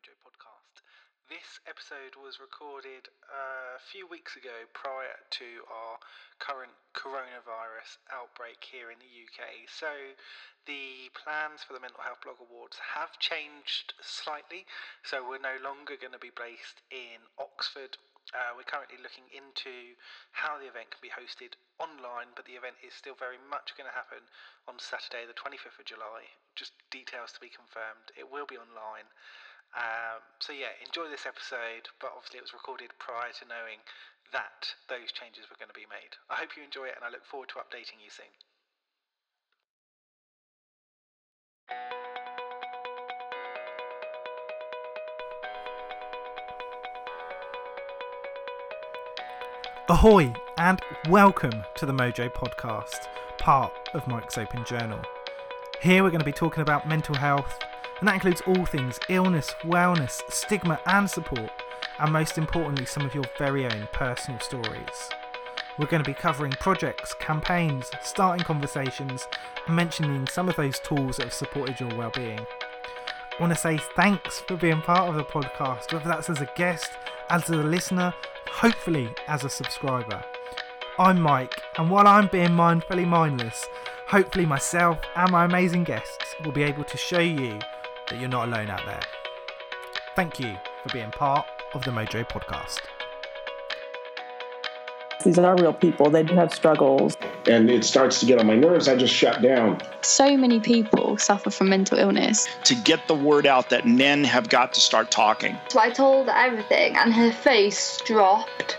Mojo podcast. This episode was recorded uh, a few weeks ago prior to our current coronavirus outbreak here in the UK. So, the plans for the Mental Health Blog Awards have changed slightly. So, we're no longer going to be based in Oxford. Uh, we're currently looking into how the event can be hosted online, but the event is still very much going to happen on Saturday, the 25th of July. Just details to be confirmed. It will be online. Um, so yeah, enjoy this episode, but obviously it was recorded prior to knowing that those changes were going to be made. I hope you enjoy it, and I look forward to updating you soon. Ahoy, and welcome to the Mojo Podcast, part of Mike's Open Journal. Here we're going to be talking about mental health and that includes all things illness, wellness, stigma, and support, and most importantly, some of your very own personal stories. We're going to be covering projects, campaigns, starting conversations, and mentioning some of those tools that have supported your well-being. I want to say thanks for being part of the podcast, whether that's as a guest, as a listener, hopefully as a subscriber. I'm Mike, and while I'm being mindfully mindless, hopefully myself and my amazing guests will be able to show you that you're not alone out there. Thank you for being part of the Mojo podcast. These are real people. They do have struggles. And it starts to get on my nerves. I just shut down. So many people suffer from mental illness. To get the word out that men have got to start talking. So I told her everything, and her face dropped.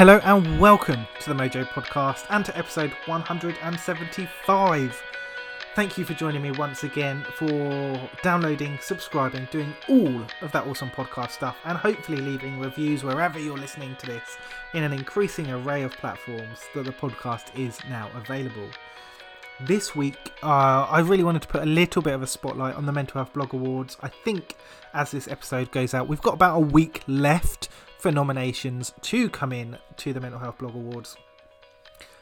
Hello and welcome to the Mojo Podcast and to episode 175. Thank you for joining me once again for downloading, subscribing, doing all of that awesome podcast stuff, and hopefully leaving reviews wherever you're listening to this in an increasing array of platforms that the podcast is now available. This week, uh, I really wanted to put a little bit of a spotlight on the Mental Health Blog Awards. I think as this episode goes out, we've got about a week left for nominations to come in to the Mental Health Blog Awards.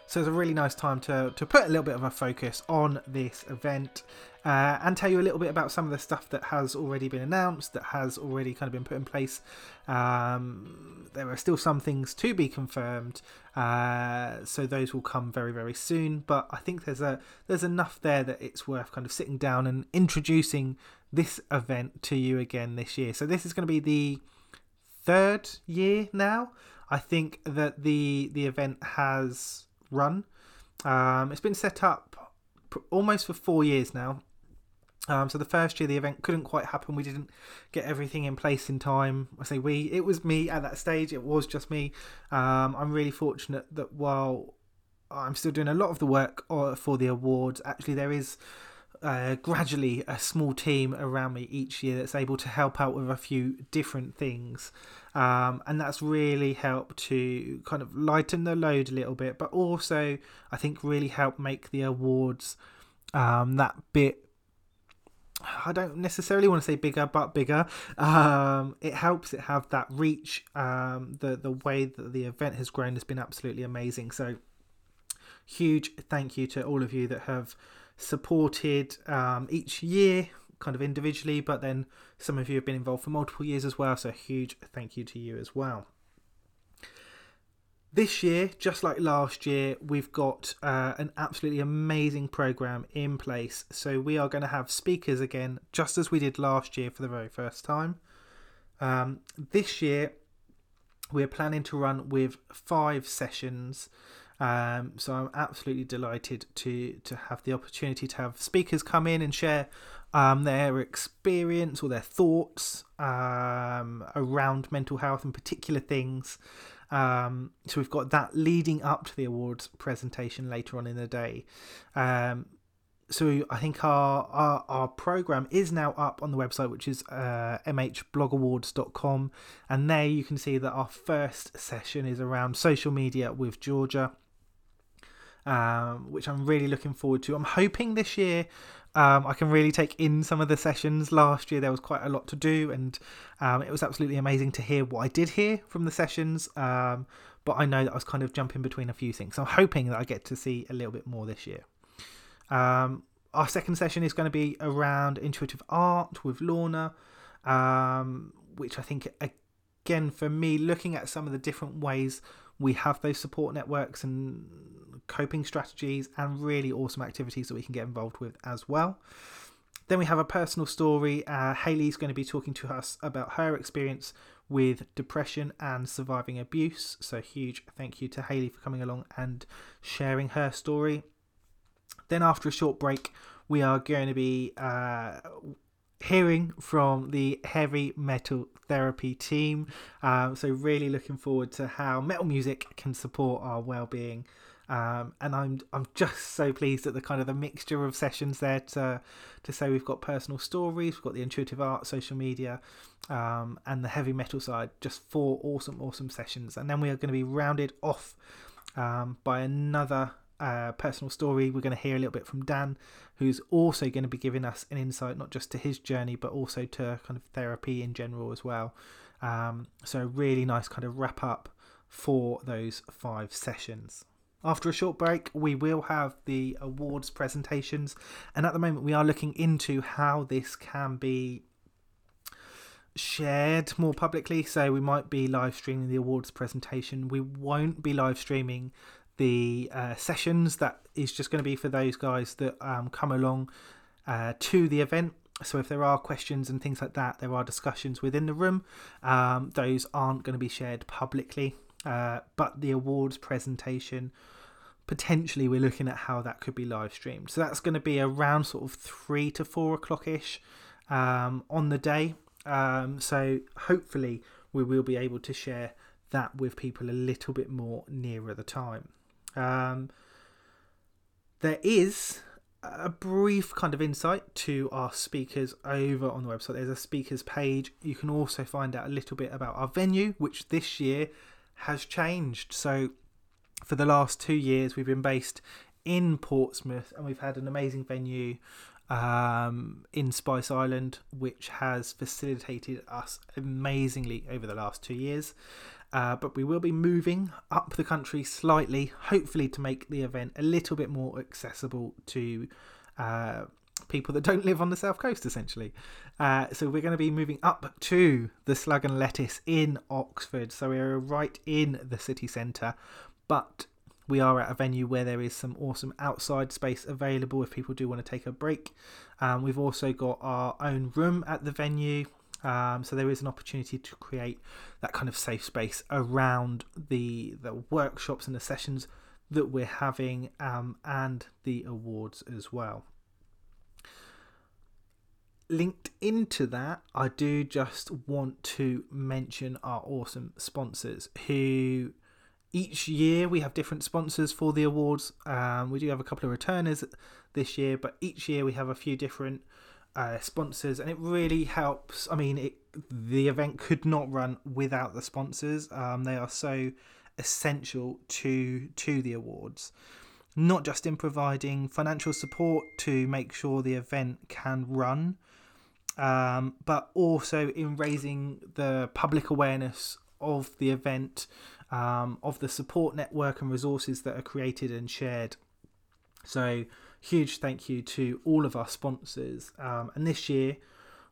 So it's a really nice time to, to put a little bit of a focus on this event uh, and tell you a little bit about some of the stuff that has already been announced, that has already kind of been put in place. Um, there are still some things to be confirmed, uh, so those will come very very soon. But I think there's a there's enough there that it's worth kind of sitting down and introducing this event to you again this year. So this is going to be the third year now. I think that the the event has run. Um, it's been set up almost for four years now. Um, so the first year the event couldn't quite happen. We didn't get everything in place in time. I say we, it was me at that stage. It was just me. Um, I'm really fortunate that while I'm still doing a lot of the work uh, for the awards, actually there is uh, gradually a small team around me each year that's able to help out with a few different things. Um, and that's really helped to kind of lighten the load a little bit, but also I think really help make the awards um, that bit. I don't necessarily want to say bigger, but bigger. Um, it helps it have that reach. Um, the the way that the event has grown has been absolutely amazing. So huge thank you to all of you that have supported um, each year kind of individually, but then some of you have been involved for multiple years as well. So, huge thank you to you as well. This year, just like last year, we've got uh, an absolutely amazing program in place. So we are going to have speakers again, just as we did last year for the very first time. Um, this year, we're planning to run with five sessions. Um, so I'm absolutely delighted to to have the opportunity to have speakers come in and share um, their experience or their thoughts um, around mental health and particular things. Um, so we've got that leading up to the awards presentation later on in the day. Um, so I think our, our, our program is now up on the website, which is uh, mhblogawards.com, and there you can see that our first session is around social media with Georgia. Um, which I'm really looking forward to. I'm hoping this year um, I can really take in some of the sessions. Last year there was quite a lot to do, and um, it was absolutely amazing to hear what I did hear from the sessions. Um, but I know that I was kind of jumping between a few things. So I'm hoping that I get to see a little bit more this year. Um, our second session is going to be around intuitive art with Lorna, um, which I think, again, for me, looking at some of the different ways we have those support networks and coping strategies and really awesome activities that we can get involved with as well. Then we have a personal story. Uh, Haley's going to be talking to us about her experience with depression and surviving abuse. So, huge thank you to Haley for coming along and sharing her story. Then, after a short break, we are going to be uh, hearing from the heavy metal therapy team. Um, so, really looking forward to how metal music can support our well being. Um, and I'm I'm just so pleased at the kind of the mixture of sessions there to to say we've got personal stories, we've got the intuitive art, social media, um, and the heavy metal side. Just four awesome, awesome sessions, and then we are going to be rounded off um, by another uh, personal story. We're going to hear a little bit from Dan, who's also going to be giving us an insight not just to his journey, but also to kind of therapy in general as well. Um, so, really nice kind of wrap up for those five sessions. After a short break, we will have the awards presentations, and at the moment, we are looking into how this can be shared more publicly. So, we might be live streaming the awards presentation. We won't be live streaming the uh, sessions. That is just going to be for those guys that um, come along uh, to the event. So, if there are questions and things like that, there are discussions within the room. Um, those aren't going to be shared publicly. Uh, but the awards presentation, potentially we're looking at how that could be live streamed. So that's going to be around sort of three to four o'clock ish um, on the day. Um, so hopefully we will be able to share that with people a little bit more nearer the time. Um, there is a brief kind of insight to our speakers over on the website. There's a speakers page. You can also find out a little bit about our venue, which this year has changed. So, for the last two years, we've been based in Portsmouth and we've had an amazing venue um, in Spice Island, which has facilitated us amazingly over the last two years. Uh, but we will be moving up the country slightly, hopefully, to make the event a little bit more accessible to uh, people that don't live on the south coast, essentially. Uh, so we're going to be moving up to the Slug and Lettuce in Oxford. So we're right in the city centre, but we are at a venue where there is some awesome outside space available if people do want to take a break. Um, we've also got our own room at the venue. Um, so there is an opportunity to create that kind of safe space around the the workshops and the sessions that we're having um, and the awards as well linked into that, I do just want to mention our awesome sponsors who each year we have different sponsors for the awards. Um, we do have a couple of returners this year, but each year we have a few different uh, sponsors, and it really helps. I mean, it, the event could not run without the sponsors. Um, they are so essential to to the awards not just in providing financial support to make sure the event can run, um, but also in raising the public awareness of the event, um, of the support network and resources that are created and shared. So, huge thank you to all of our sponsors. Um, and this year,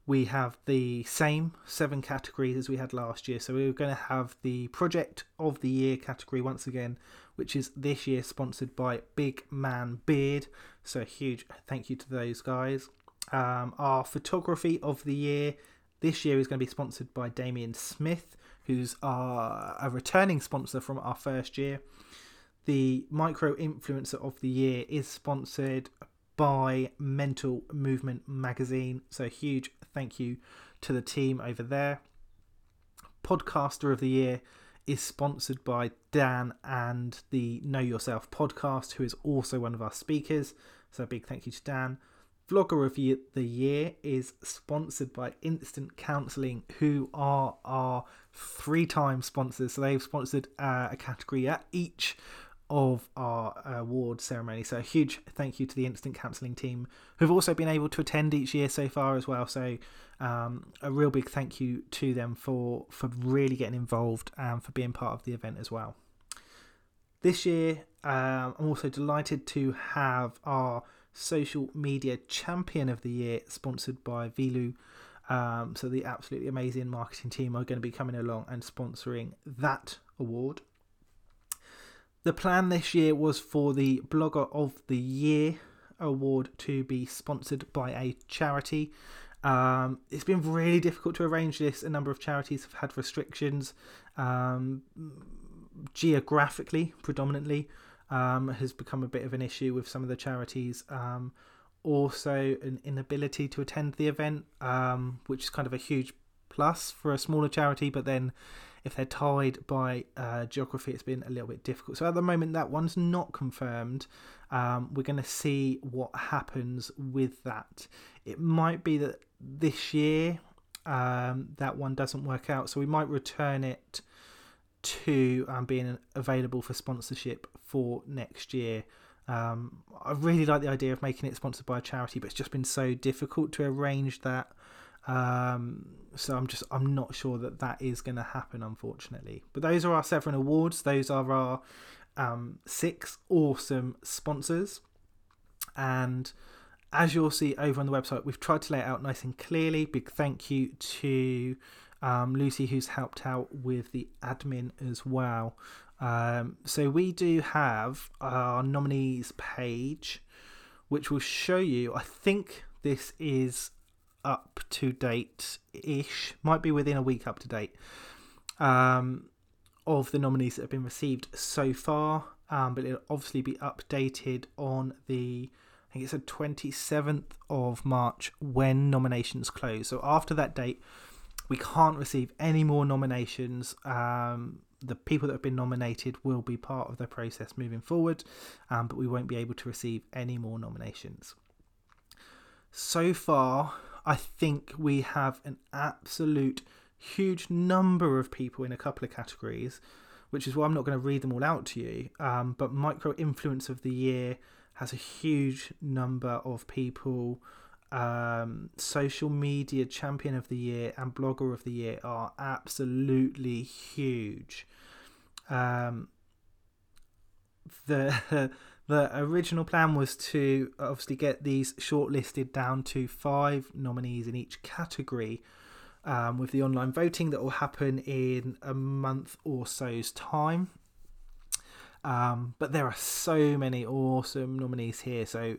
we have the same seven categories as we had last year. So we're going to have the Project of the Year category once again, which is this year sponsored by Big Man Beard. So huge thank you to those guys. Um, our Photography of the Year this year is going to be sponsored by Damien Smith, who's our, a returning sponsor from our first year. The Micro Influencer of the Year is sponsored by Mental Movement Magazine. So, huge thank you to the team over there. Podcaster of the Year is sponsored by Dan and the Know Yourself podcast, who is also one of our speakers. So, big thank you to Dan. Vlogger of the Year is sponsored by Instant Counselling, who are our three time sponsors. So, they've sponsored uh, a category at each of our award ceremony. So a huge thank you to the Instant Counselling team, who've also been able to attend each year so far as well. So um, a real big thank you to them for for really getting involved and for being part of the event as well. This year, um, I'm also delighted to have our social media champion of the year sponsored by Velu. Um, so the absolutely amazing marketing team are going to be coming along and sponsoring that award. The plan this year was for the Blogger of the Year award to be sponsored by a charity. Um, it's been really difficult to arrange this. A number of charities have had restrictions, um, geographically, predominantly, um, has become a bit of an issue with some of the charities. Um, also, an inability to attend the event, um, which is kind of a huge plus for a smaller charity, but then if they're tied by uh, geography, it's been a little bit difficult. So at the moment, that one's not confirmed. Um, we're going to see what happens with that. It might be that this year um, that one doesn't work out, so we might return it to um, being available for sponsorship for next year. Um, I really like the idea of making it sponsored by a charity, but it's just been so difficult to arrange that. Um, so I'm just I'm not sure that that is going to happen, unfortunately. But those are our seven awards. Those are our um, six awesome sponsors, and as you'll see over on the website, we've tried to lay it out nice and clearly. Big thank you to um, Lucy, who's helped out with the admin as well. Um, so we do have our nominees page, which will show you. I think this is up to date ish, might be within a week up to date, um, of the nominees that have been received so far. Um, but it'll obviously be updated on the, I think it's the 27th of March when nominations close. So after that date, we can't receive any more nominations. Um, the people that have been nominated will be part of the process moving forward, um, but we won't be able to receive any more nominations. So far, I think we have an absolute huge number of people in a couple of categories, which is why I'm not going to read them all out to you. Um, but Micro Influence of the Year has a huge number of people. Um, social Media Champion of the Year and Blogger of the Year are absolutely huge. Um, the the original plan was to obviously get these shortlisted down to five nominees in each category um, with the online voting that will happen in a month or so's time. Um, but there are so many awesome nominees here, so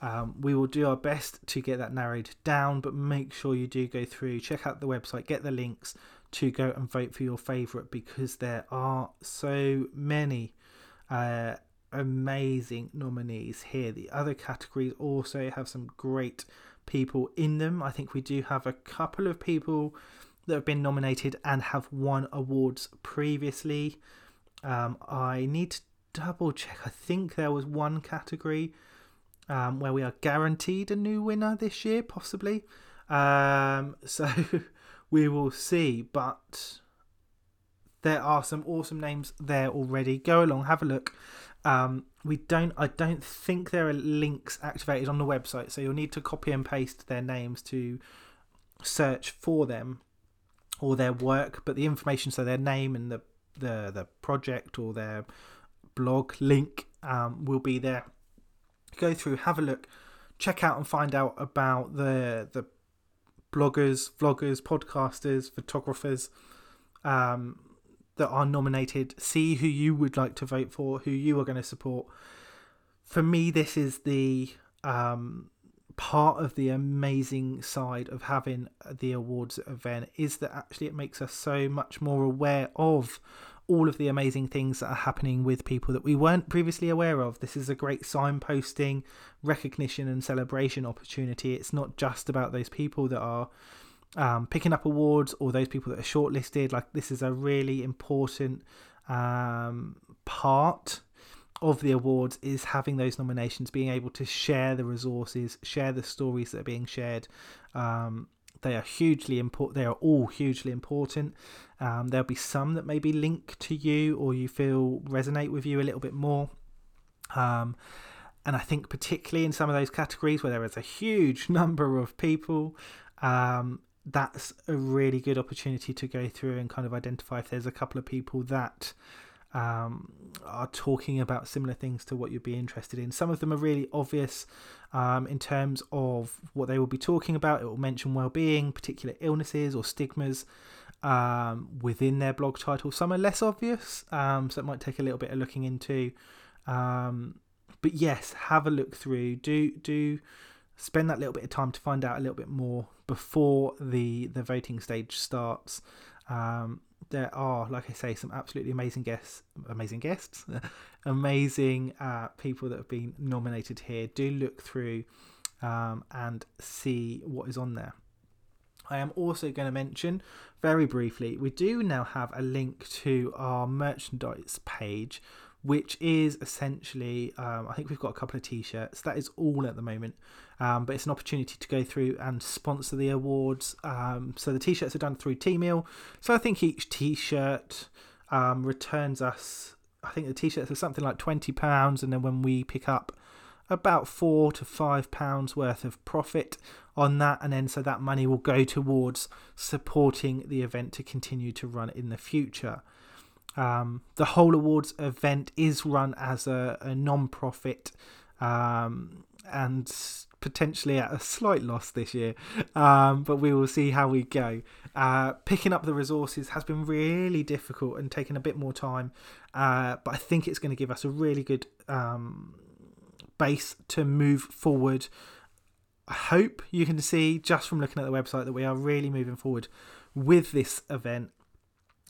um, we will do our best to get that narrowed down. But make sure you do go through, check out the website, get the links to go and vote for your favourite because there are so many. Uh, amazing nominees here. The other categories also have some great people in them. I think we do have a couple of people that have been nominated and have won awards previously. Um, I need to double check. I think there was one category um, where we are guaranteed a new winner this year, possibly. Um, so we will see. But there are some awesome names there already. Go along, have a look. Um, we don't. I don't think there are links activated on the website, so you'll need to copy and paste their names to search for them or their work. But the information, so their name and the the the project or their blog link, um, will be there. Go through, have a look, check out and find out about the the bloggers, vloggers, podcasters, photographers um, that are nominated. See who you would like to vote for, who you are going to support. For me, this is the um, part of the amazing side of having the awards event is that actually it makes us so much more aware of all of the amazing things that are happening with people that we weren't previously aware of. This is a great signposting, recognition, and celebration opportunity. It's not just about those people that are um, picking up awards or those people that are shortlisted. Like, this is a really important um, part of the awards is having those nominations, being able to share the resources, share the stories that are being shared. Um, they are hugely important. They are all hugely important. Um, there'll be some that maybe link to you or you feel resonate with you a little bit more. Um, and I think particularly in some of those categories where there is a huge number of people, um, that's a really good opportunity to go through and kind of identify if there's a couple of people that um, are talking about similar things to what you'd be interested in. Some of them are really obvious um, in terms of what they will be talking about. It will mention well-being, particular illnesses or stigmas um, within their blog title. Some are less obvious, um, so it might take a little bit of looking into. Um, but yes, have a look through. Do do spend that little bit of time to find out a little bit more before the the voting stage starts. Um, there are, like I say, some absolutely amazing guests, amazing guests, amazing uh, people that have been nominated here. Do look through um, and see what is on there. I am also going to mention very briefly, we do now have a link to our merchandise page, which is essentially, um, I think we've got a couple of t shirts. That is all at the moment. Um, but it's an opportunity to go through and sponsor the awards. Um, so the t shirts are done through Teemill. So I think each t shirt um, returns us, I think the t shirts are something like £20. And then when we pick up about four to five pounds worth of profit on that, and then so that money will go towards supporting the event to continue to run in the future. Um, the whole awards event is run as a, a non profit um, and potentially at a slight loss this year, um, but we will see how we go. Uh, picking up the resources has been really difficult and taken a bit more time, uh, but I think it's going to give us a really good um, base to move forward. I hope you can see just from looking at the website that we are really moving forward with this event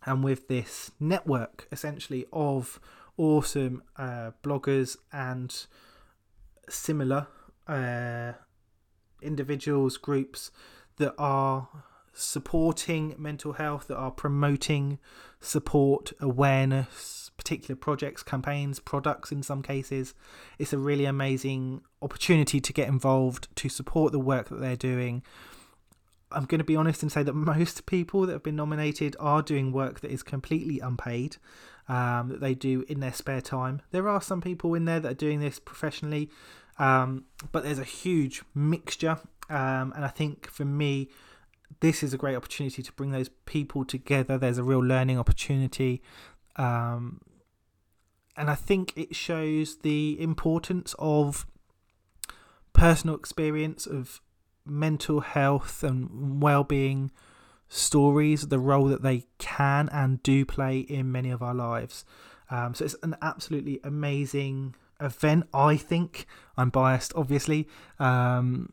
and with this network essentially of awesome uh, bloggers and similar uh, individuals, groups that are supporting mental health, that are promoting support, awareness, particular projects, campaigns, products in some cases. It's a really amazing opportunity to get involved, to support the work that they're doing. I'm going to be honest and say that most people that have been nominated are doing work that is completely unpaid, um, that they do in their spare time. There are some people in there that are doing this professionally, um, but there's a huge mixture. Um, and I think for me, this is a great opportunity to bring those people together. There's a real learning opportunity. Um, and I think it shows the importance of personal experience of mental health and well-being stories the role that they can and do play in many of our lives. Um, so it's an absolutely amazing event i think. I'm biased obviously um,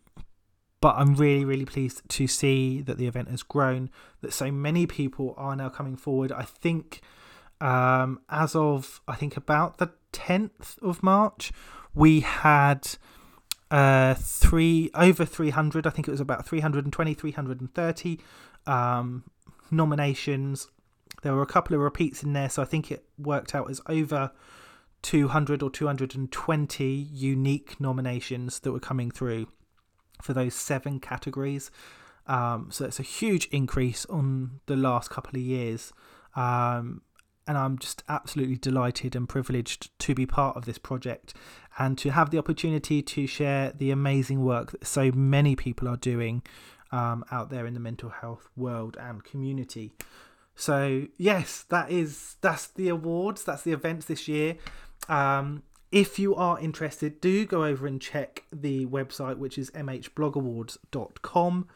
but i'm really really pleased to see that the event has grown that so many people are now coming forward. I think um, as of I think about the 10th of March, we had uh, three over 300. I think it was about 320, 330 um, nominations. There were a couple of repeats in there, so I think it worked out as over 200 or 220 unique nominations that were coming through for those seven categories. Um, so it's a huge increase on the last couple of years. Um, and I'm just absolutely delighted and privileged to be part of this project and to have the opportunity to share the amazing work that so many people are doing um, out there in the mental health world and community. So yes, that is that's the awards, that's the events this year. Um, if you are interested, do go over and check the website, which is mhblogawards.com.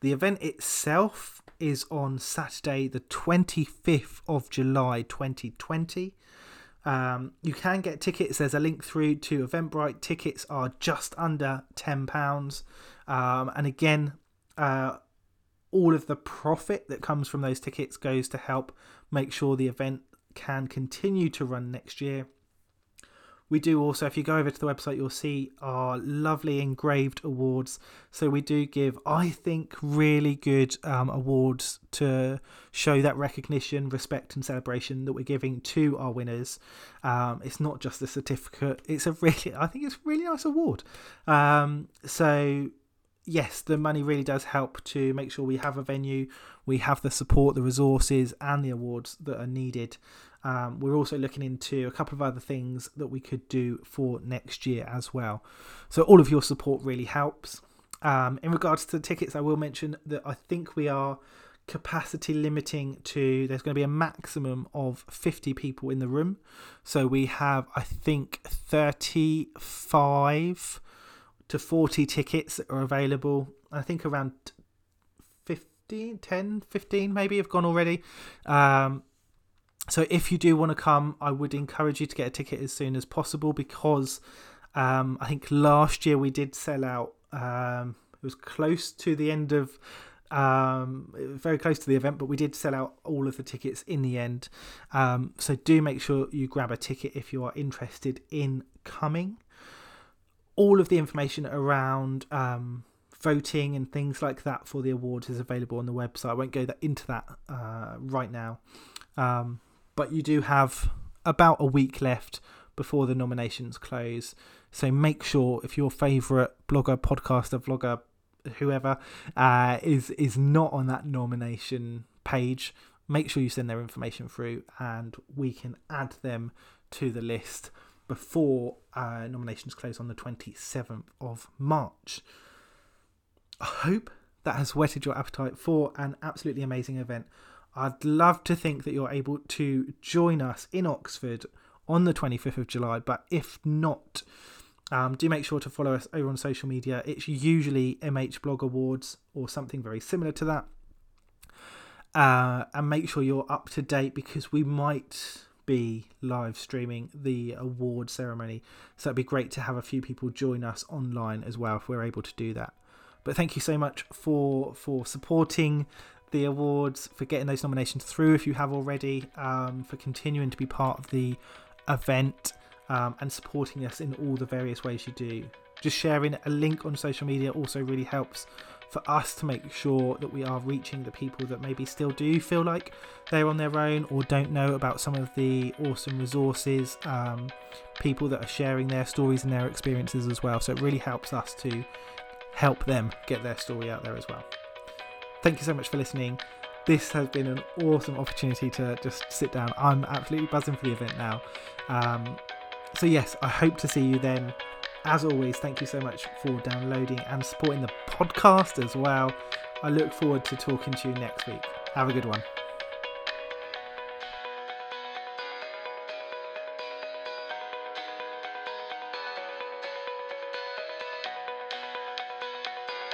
The event itself is on Saturday, the 25th of July 2020. Um, you can get tickets. There's a link through to Eventbrite. Tickets are just under £10. Um, and again, uh, all of the profit that comes from those tickets goes to help make sure the event can continue to run next year. We do also, if you go over to the website, you'll see our lovely engraved awards. So we do give, I think, really good um, awards to show that recognition, respect, and celebration that we're giving to our winners. Um, it's not just a certificate; it's a really, I think, it's a really nice award. Um, so yes, the money really does help to make sure we have a venue, we have the support, the resources, and the awards that are needed um, we're also looking into a couple of other things that we could do for next year as well. So, all of your support really helps. Um, in regards to the tickets, I will mention that I think we are capacity limiting to there's going to be a maximum of 50 people in the room. So, we have, I think, 35 to 40 tickets that are available. I think around 15, 10, 15 maybe have gone already. Um, so if you do want to come, I would encourage you to get a ticket as soon as possible because um, I think last year we did sell out. Um, it was close to the end of, um, very close to the event, but we did sell out all of the tickets in the end. Um, so do make sure you grab a ticket if you are interested in coming. All of the information around um, voting and things like that for the awards is available on the website. I won't go that, into that uh, right now. Um, but you do have about a week left before the nominations close. So make sure if your favourite blogger, podcaster, vlogger, whoever uh, is is not on that nomination page, make sure you send their information through, and we can add them to the list before uh, nominations close on the twenty seventh of March. I hope that has whetted your appetite for an absolutely amazing event. I'd love to think that you're able to join us in Oxford on the 25th of July, but if not, um, do make sure to follow us over on social media. It's usually MH Blog Awards or something very similar to that. Uh, and make sure you're up to date because we might be live streaming the award ceremony. So it'd be great to have a few people join us online as well if we're able to do that. But thank you so much for for supporting the awards, for getting those nominations through if you have already, um, for continuing to be part of the event um, and supporting us in all the various ways you do. Just sharing a link on social media also really helps for us to make sure that we are reaching the people that maybe still do feel like they're on their own or don't know about some of the awesome resources, um, people that are sharing their stories and their experiences as well. So it really helps us to help them get their story out there as well. Thank you so much for listening. This has been an awesome opportunity to just sit down. I'm absolutely buzzing for the event now. Um, so, yes, I hope to see you then. As always, thank you so much for downloading and supporting the podcast as well. I look forward to talking to you next week. Have a good one.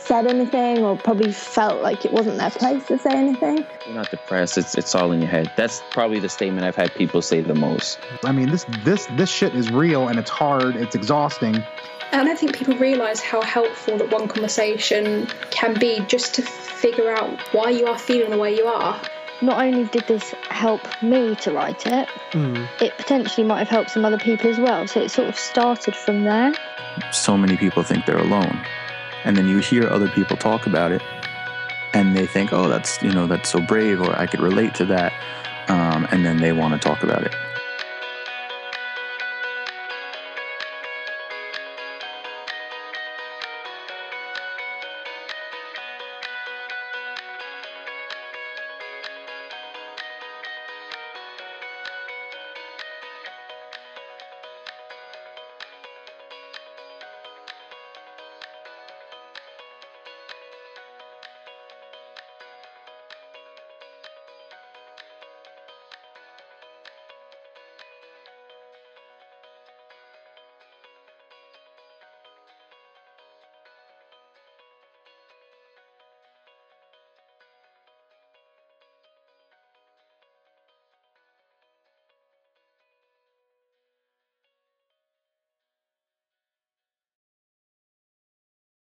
said anything or probably felt like it wasn't their place to say anything. You're not depressed. It's it's all in your head. That's probably the statement I've had people say the most. I mean, this this this shit is real and it's hard. It's exhausting. And I don't think people realise how helpful that one conversation can be just to figure out why you are feeling the way you are. Not only did this help me to write it, mm. it potentially might have helped some other people as well. So it sort of started from there. So many people think they're alone and then you hear other people talk about it and they think oh that's you know that's so brave or i could relate to that um, and then they want to talk about it